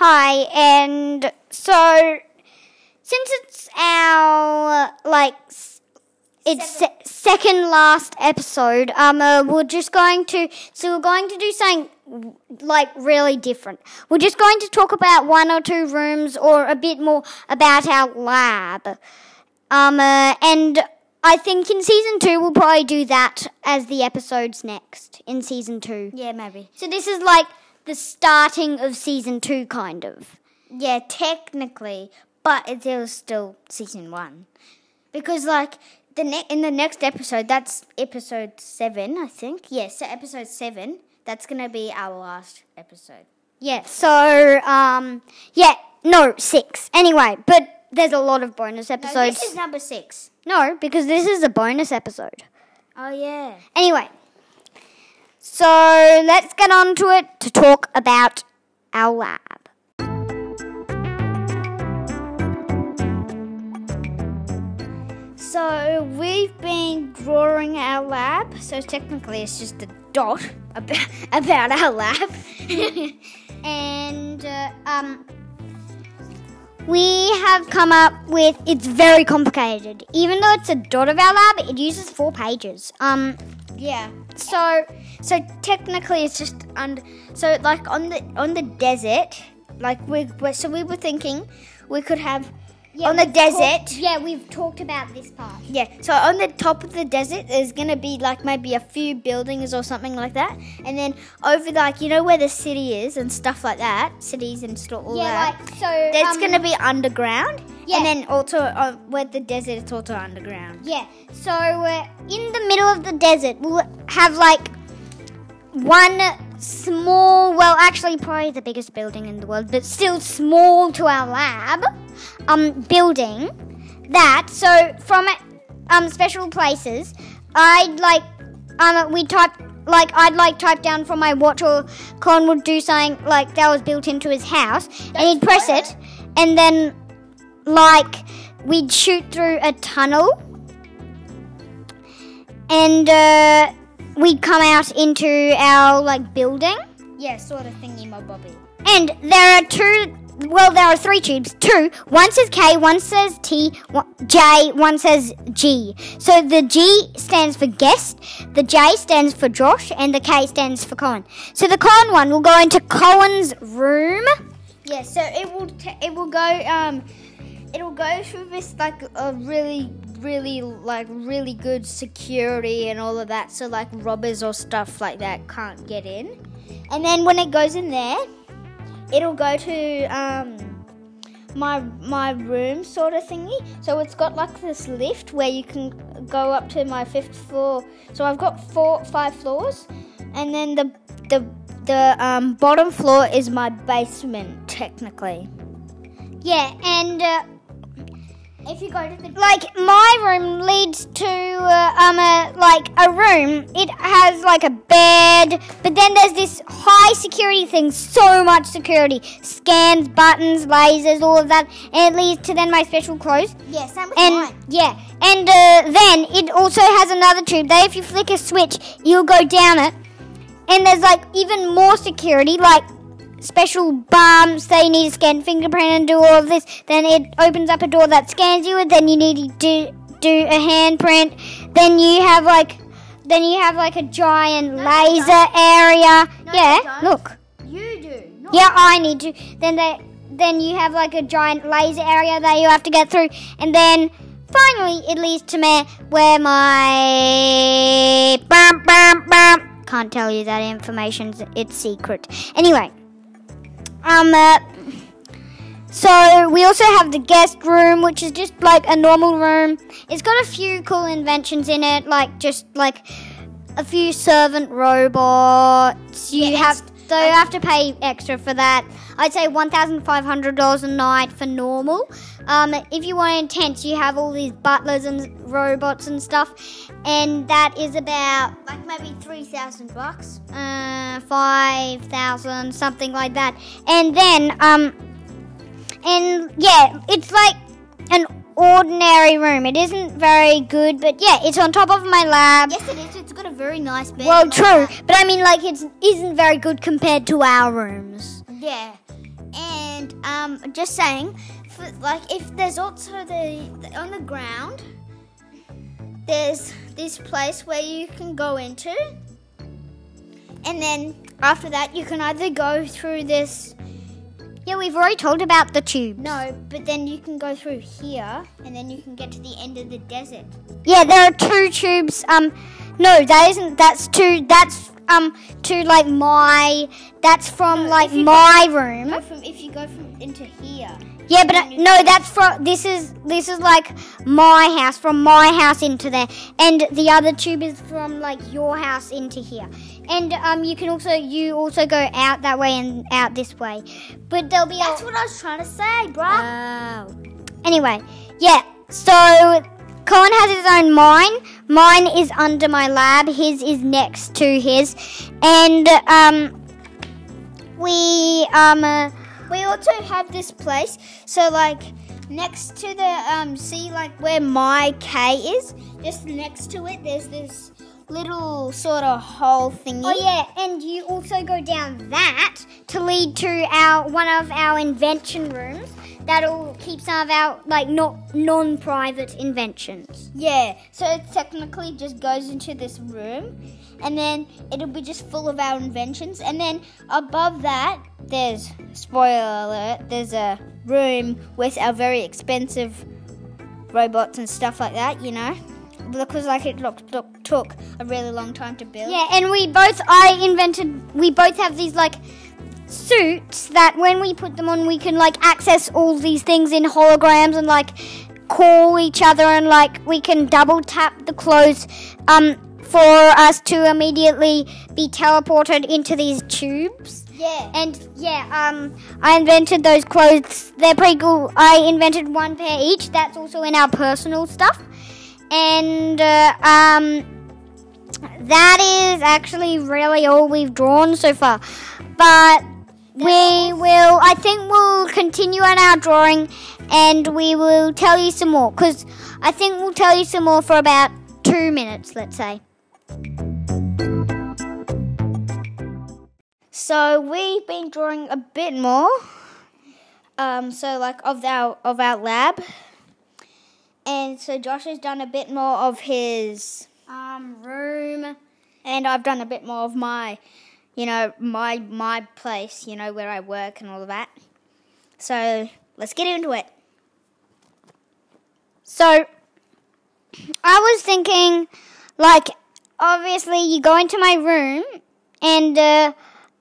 Hi, and so since it's our like it's se- second last episode, um, uh, we're just going to so we're going to do something like really different. We're just going to talk about one or two rooms or a bit more about our lab. Um, uh, and I think in season two we'll probably do that as the episodes next in season two. Yeah, maybe. So this is like the starting of season two, kind of. Yeah, technically, but it is still season one. Because, like, the ne- in the next episode, that's episode seven, I think. Yeah, so episode seven, that's going to be our last episode. Yeah. So um, yeah, no six. Anyway, but there's a lot of bonus No, episodes. this is number six. no, because this is a bonus episode. Oh, yeah. Anyway, so let's get on to it to talk about our lab. So we've been drawing our lab. So technically, it's just a dot about about our lab. and uh, um, we have come up with it's very complicated. Even though it's a dot of our lab, it uses four pages. Um, yeah. So so technically, it's just under. So like on the on the desert, like we so we were thinking we could have on the desert. talked- yeah, we've talked about this part. Yeah, so on the top of the desert, there's gonna be like maybe a few buildings or something like that, and then over like you know where the city is and stuff like that, cities and stuff all Yeah, that. like so. There's um, gonna be underground, yeah. and then also uh, where the desert, it's also underground. Yeah. So uh, in the middle of the desert, we'll have like one small, well, actually, probably the biggest building in the world, but still small to our lab, um, building. That so from um special places, I'd like um we type like I'd like type down from my watch or Con would do something like that was built into his house, and he'd press it, and then like we'd shoot through a tunnel and uh, we'd come out into our like building. Yeah, sort of thingy, my bobby. and there are two well there are three tubes. Two one says k one says t one, j one says g. So the g stands for guest the j stands for josh and the k stands for colin. So the colin one will go into colin's room. Yeah, so it will t- it will go um it'll go through this like a really really like really good security and all of that so like robbers or stuff like that can't get in. And then when it goes in there, it'll go to um my my room sort of thingy. So it's got like this lift where you can go up to my fifth floor. So I've got four five floors and then the the the um, bottom floor is my basement technically. yeah and uh, If you go to the like my room leads to uh, um a, like a room. It has like a bed, but then there's this high security thing. So much security, scans, buttons, lasers, all of that, and it leads to then my special clothes. yeah, same with And mine. yeah, and uh, then it also has another tube. That if you flick a switch, you'll go down it, and there's like even more security, like special bumps. They need to scan fingerprint and do all of this. Then it opens up a door that scans you, and then you need to do do a handprint. Then you have like, then you have like a giant you laser area. No, yeah, look. You do. Yeah, I need to. Then they, then you have like a giant laser area that you have to get through, and then finally it leads to me where my bum, bum, bum. can't tell you that information. It's secret. Anyway, um, uh, so we also have the guest room, which is just like a normal room. It's got a few cool inventions in it, like just like a few servant robots. You Yeah, have so you have to pay extra for that. I'd say one thousand five hundred dollars a night for normal. Um, if you want intense, you have all these butlers and robots and stuff, and that is about like maybe three thousand bucks. uh, five thousand, something like that. And then, um, and yeah, it's like an ordinary room. It isn't very good, but yeah, it's on top of my lab. Yes, it is. It's got a very nice bed. Well, true, but I mean, like, it isn't very good compared to our rooms. Yeah, and um, just saying, for, like if there's also the, the on the ground, there's this place where you can go into, and then after that you can either go through this. Yeah, we've already told about the tube. No, but then you can go through here, and then you can get to the end of the desert. Yeah, there are two tubes. Um, no, that isn't. That's too. That's um to like my. That's from No, like my room. Go from if you go from into here. Yeah, but uh, no, that's from. This is this is like my house from my house into there, and the other tube is from like your house into here. And um, you can also you also go out that way and out this way, but there'll be. That's a, what I was trying to say, bruh. Oh. Anyway, yeah. So Colin has his own mine. Mine is under my lab. His is next to his, and um, we um. Uh, We also have this place. So like next to the um see like where my K is, just next to it there's this little sort of hole thingy. Oh yeah, and you also go down that to lead to our one of our invention rooms. That'll keep some of our like not non-private inventions. Yeah. So it technically just goes into this room and then it'll be just full of our inventions and then above that there's spoiler alert, there's a room with our very expensive robots and stuff like that, you know? Because like it look, look, took a really long time to build. Yeah, and we both I invented. We both have these like suits that when we put them on, we can like access all these things in holograms and like call each other and like we can double tap the clothes um for us to immediately be teleported into these tubes. Yeah. And yeah, um, I invented those clothes. They're pretty cool. I invented one pair each. That's also in our personal stuff. And uh, um, that is actually really all we've drawn so far. But we will, I think we'll continue on our drawing and we will tell you some more. Because I think we'll tell you some more for about two minutes, let's say. So we've been drawing a bit more. Um, so like of our of our lab, and so Josh has done a bit more of his Um, room. and I've done a bit more of my, you know, my my place, you know, where I work and all of that. So let's get into it. So, I was thinking, like, obviously, you go into my room, and uh,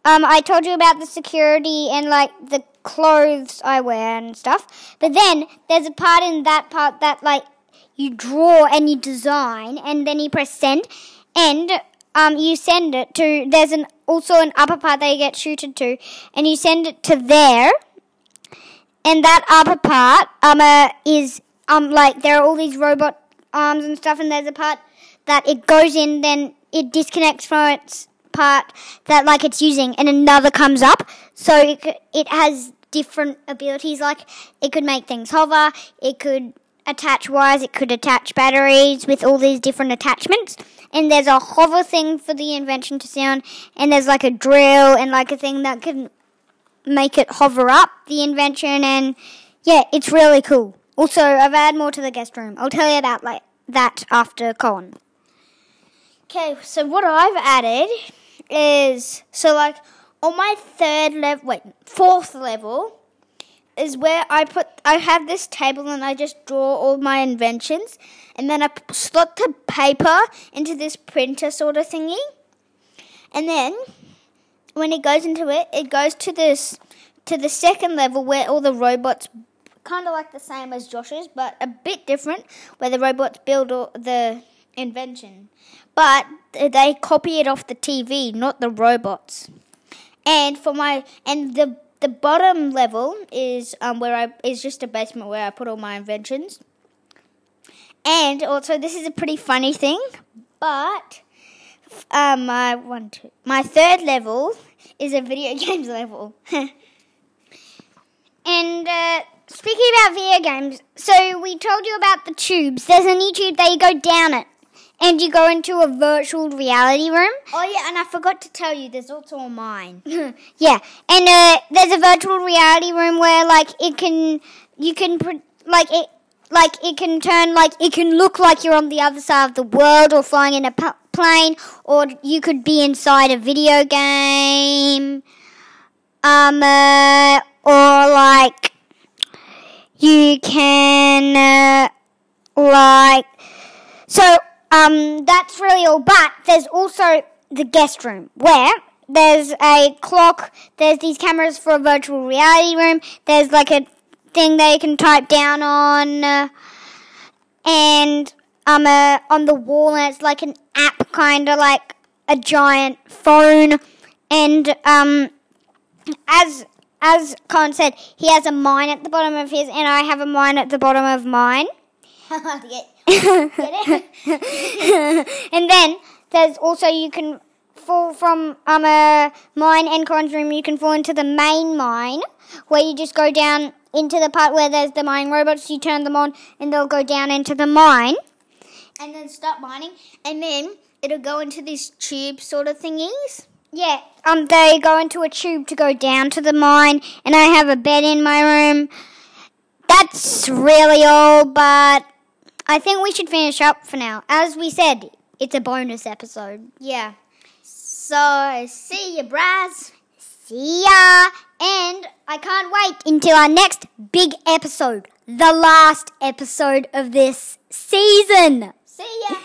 um, I told you about the security and like the clothes I wear and stuff. But then there's a part in that part that like you draw and you design, and then you press send, and um, you send it to. There's an also an upper part that you get shooted to, and you send it to there and that upper part um uh, is um like there are all these robot arms and stuff and there's a part that it goes in then it disconnects from its part that like it's using and another comes up so it it has different abilities like it could make things hover it could attach wires it could attach batteries with all these different attachments and there's a hover thing for the invention to sound and there's like a drill and like a thing that can make it hover up the invention and yeah it's really cool. Also i've added more to the guest room. I'll tell you about like that after colin Okay, so what I've added is so like on my third level, wait, fourth level is where I put I have this table and I just draw all my inventions and then I slot the paper into this printer sort of thingy. And then when it goes into it, it goes to this to the second level where all the robots kind of like the same as Josh's, but a bit different, where the robots build all the invention. But they copy it off the TV, not the robots. And for my and the the bottom level is um where I is just a basement where I put all my inventions. And also, this is a pretty funny thing, but um, my one, two, my third level is a video games level. and uh, speaking about video games so we told you about the tubes there's a new tube that you go down it and you go into a virtual reality room. Oh yeah, and I forgot to tell you, there's also a mine. Yeah, and uh, there's a virtual reality room where like it can you can pr- like it like it can turn like it can look like you're on the other side of the world or flying in a p- plane or you could be inside a video game um uh, or like you can uh, like so um that's really all but there's also the guest room where there's a clock there's these cameras for a virtual reality room there's like a thing that you can type down on uh, and um uh, on the wall and it's like an app kind of like a giant phone and um as as Colin said he has a mine at the bottom of his and I have a mine at the bottom of mine Get, get and then there's also you can fall from um a mine and Colin's room. You can fall into the main mine where you just go down into the part where there's the mine robots. You turn them on and they'll go down into the mine. and then stop mining, and then it'll go into these tube sort of thingies. Yeah, um, they go into a tube to go down to the mine, and I have a bed in my room. That's really all, but I think we should finish up for now. As we said, it's a bonus episode. Yeah. So see ya, Braz. See ya! And I can't wait until our next big episode, the last episode of this season. See ya.